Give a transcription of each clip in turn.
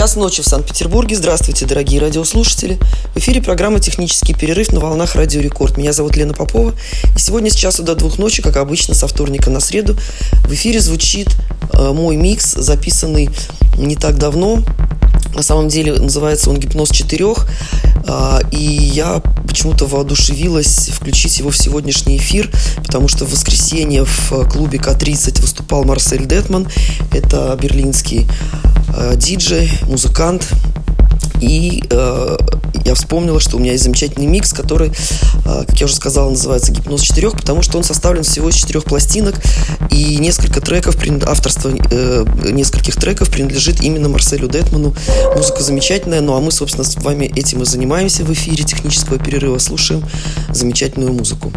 Час ночи в Санкт-Петербурге. Здравствуйте, дорогие радиослушатели. В эфире программа «Технический перерыв» на волнах Радио Рекорд. Меня зовут Лена Попова. И сегодня с часу до двух ночи, как обычно, со вторника на среду, в эфире звучит э, мой микс, записанный не так давно. На самом деле называется он «Гипноз четырех». Э, и я почему-то воодушевилась включить его в сегодняшний эфир, потому что в воскресенье в клубе К-30 выступал Марсель Детман. Это берлинский э, диджей, музыкант. И э, я вспомнила, что у меня есть замечательный микс, который, э, как я уже сказала, называется «Гипноз четырех», потому что он составлен всего из четырех пластинок, и несколько треков, авторство э, нескольких треков принадлежит именно Марселю Детману. Музыка замечательная, ну а мы, собственно, с вами этим и занимаемся в эфире технического перерыва, слушаем замечательную музыку.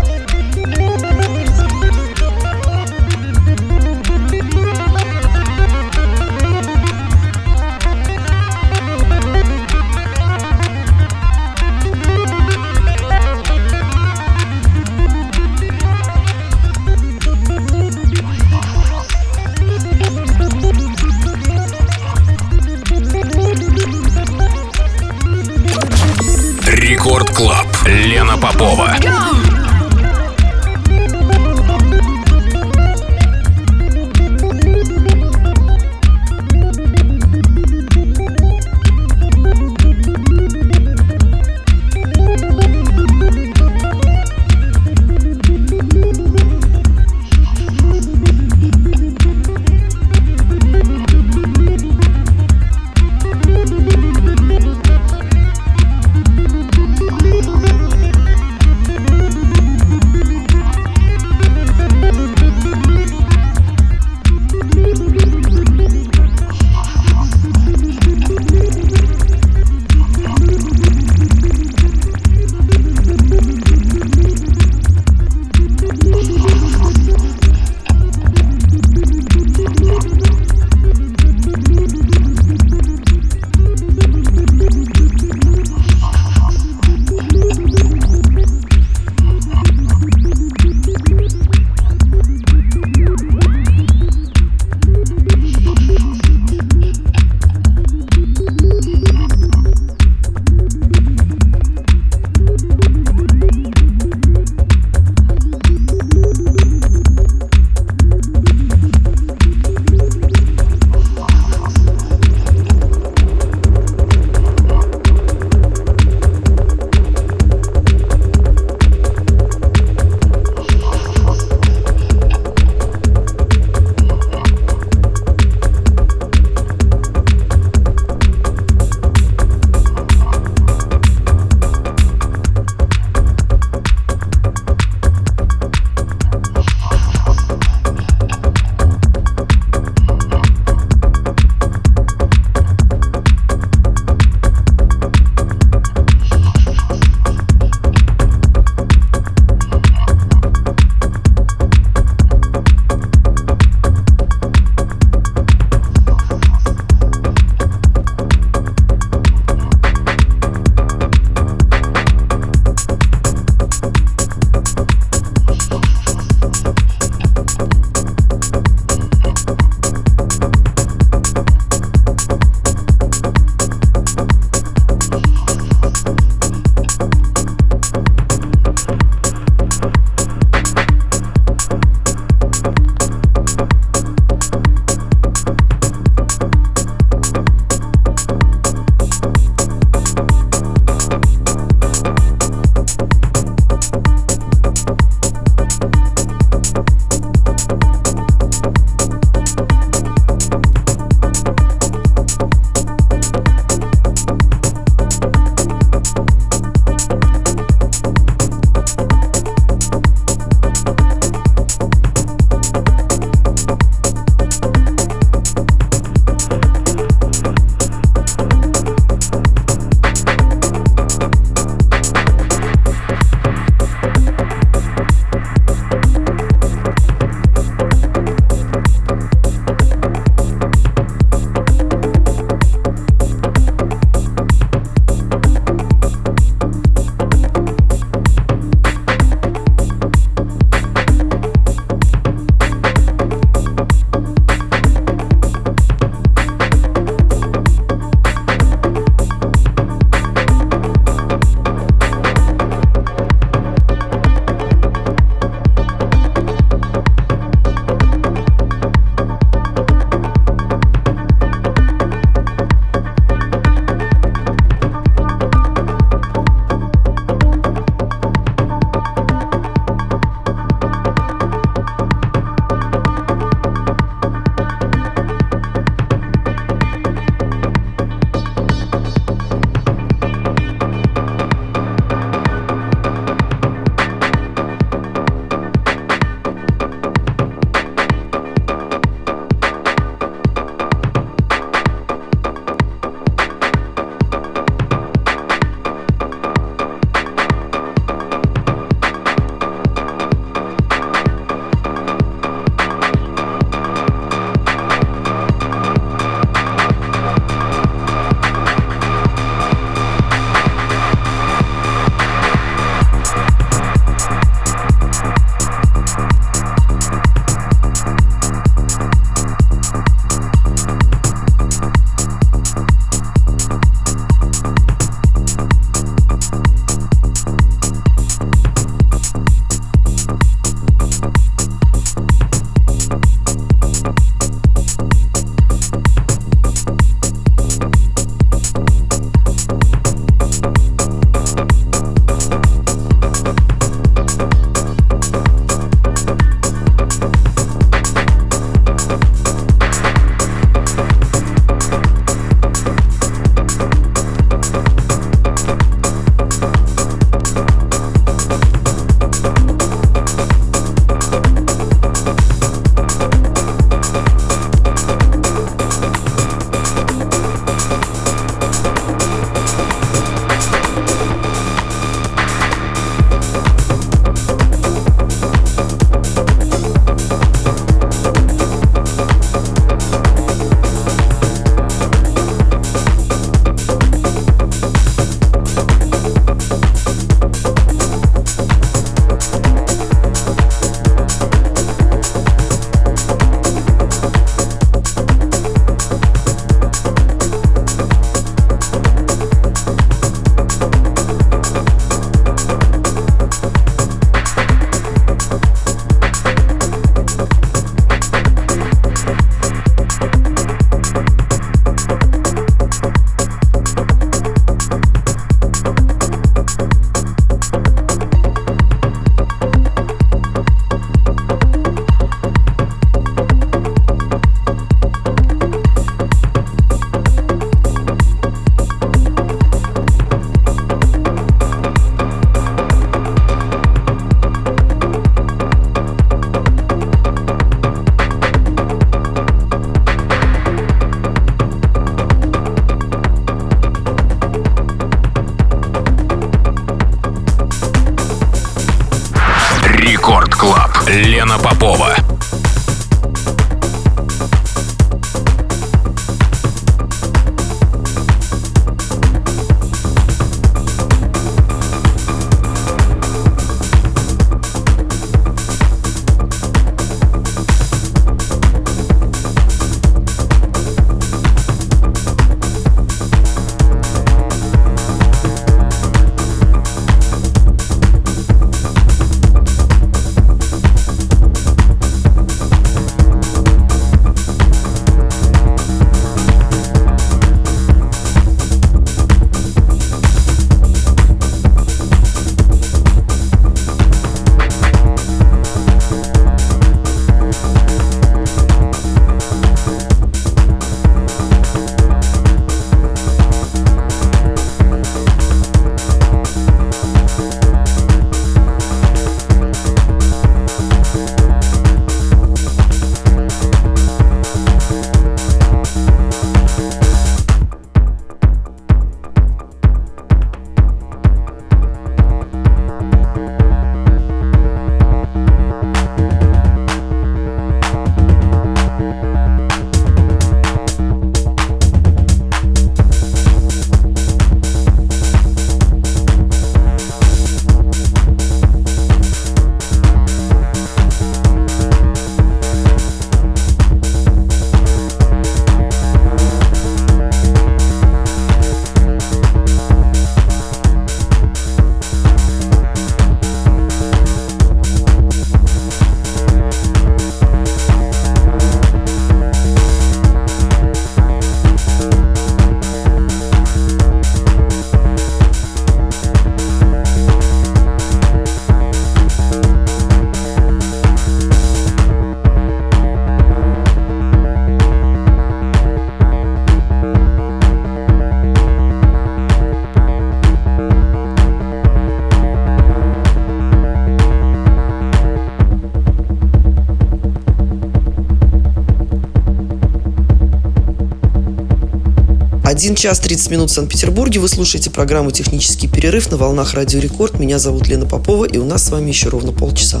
1 час 30 минут в Санкт-Петербурге. Вы слушаете программу «Технический перерыв» на волнах «Радио Рекорд». Меня зовут Лена Попова, и у нас с вами еще ровно полчаса.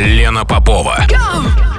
Лена Попова. Go!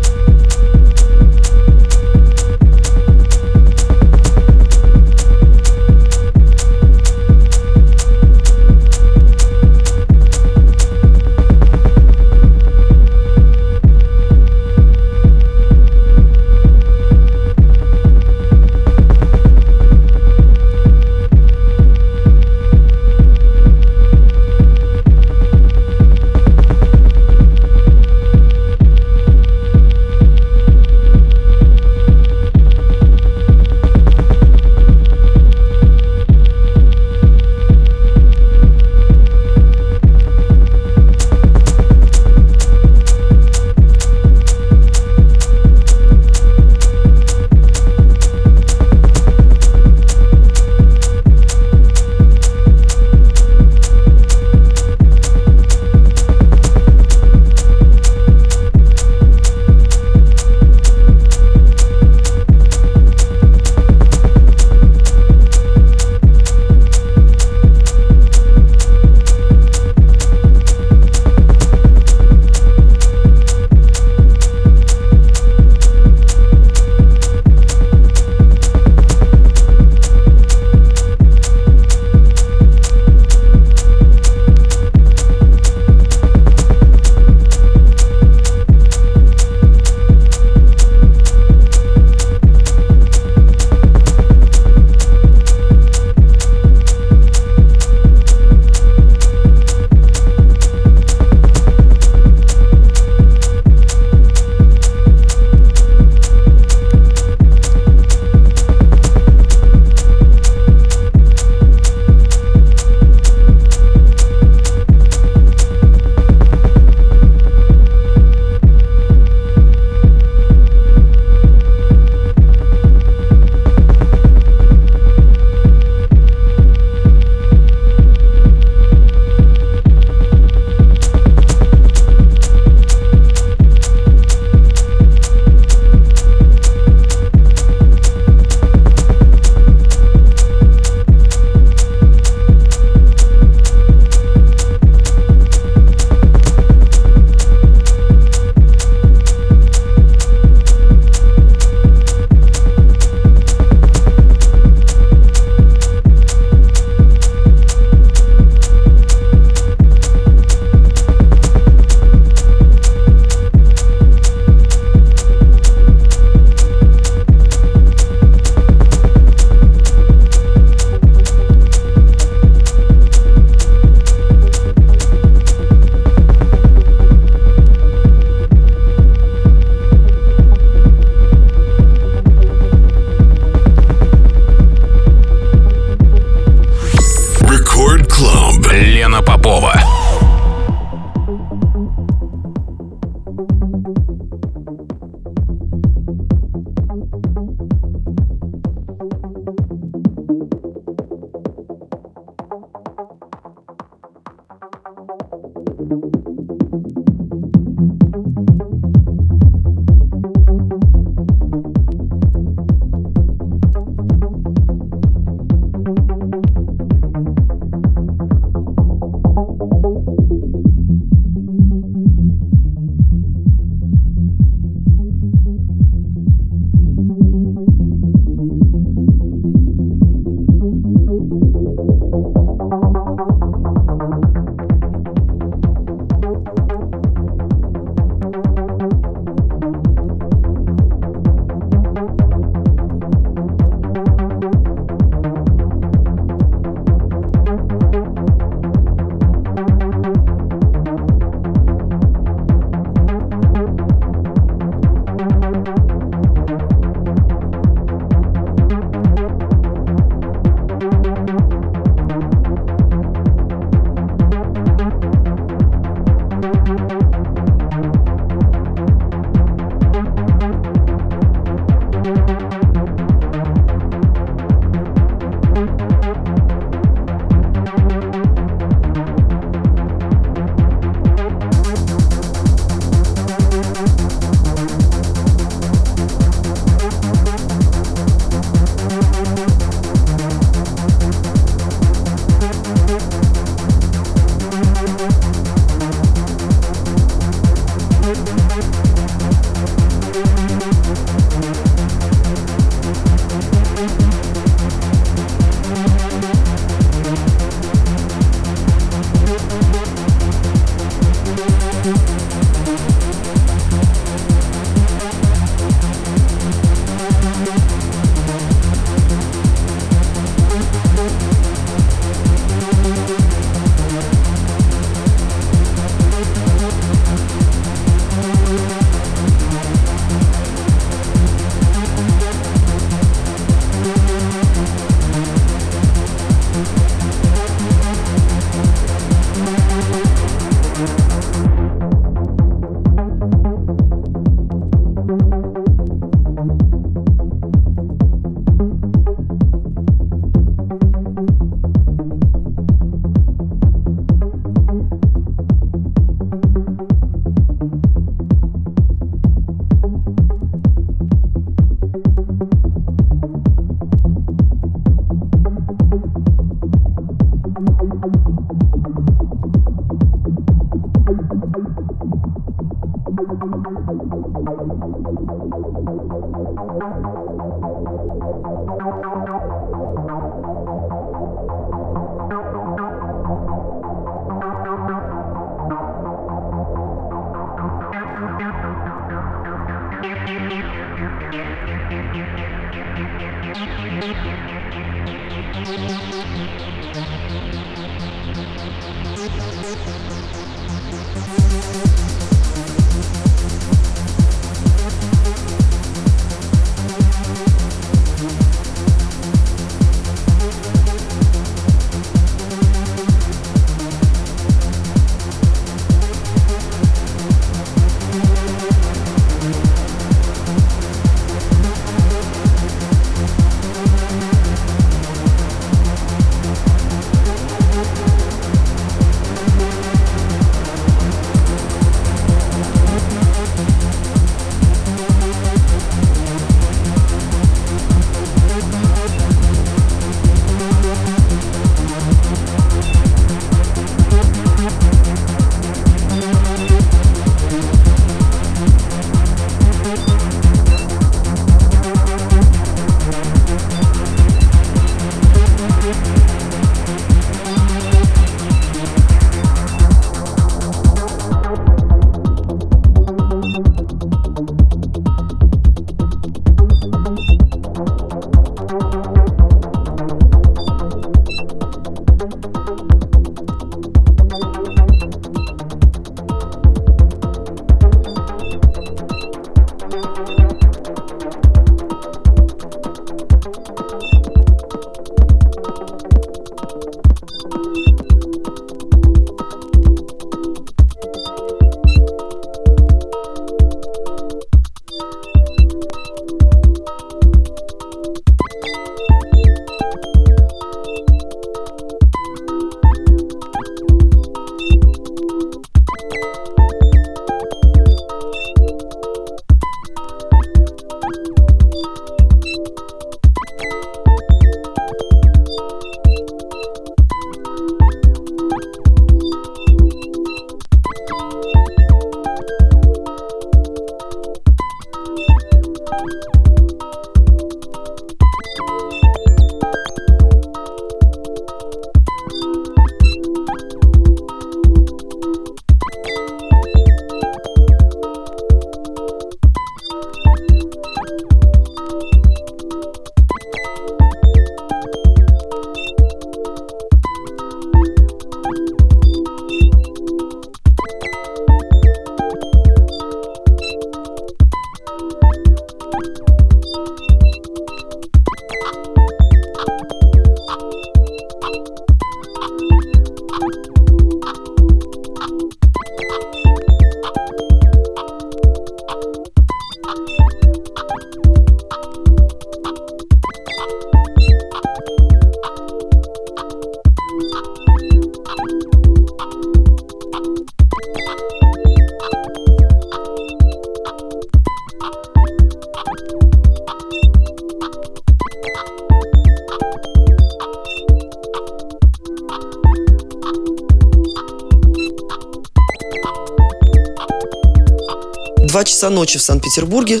Два часа ночи в Санкт-Петербурге.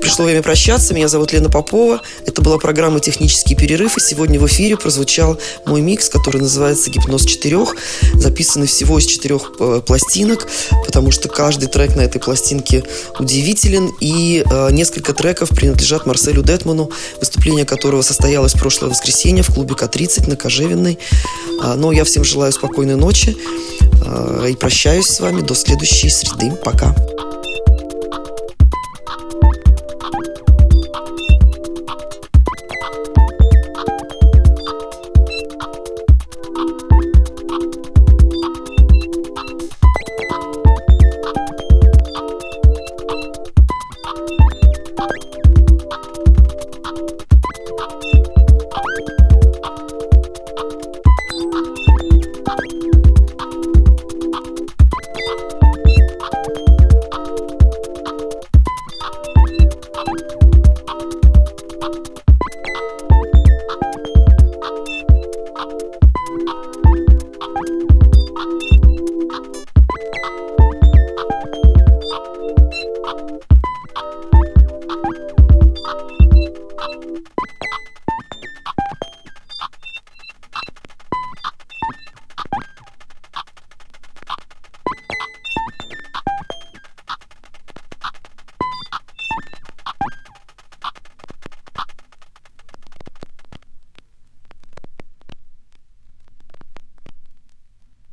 Пришло время прощаться. Меня зовут Лена Попова. Это была программа «Технический перерыв». И сегодня в эфире прозвучал мой микс, который называется «Гипноз четырех», записанный всего из четырех э, пластинок, потому что каждый трек на этой пластинке удивителен. И э, несколько треков принадлежат Марселю Детману, выступление которого состоялось в прошлое воскресенье в клубе К-30 на Кожевенной. Э, но я всем желаю спокойной ночи э, и прощаюсь с вами до следующей среды. Пока.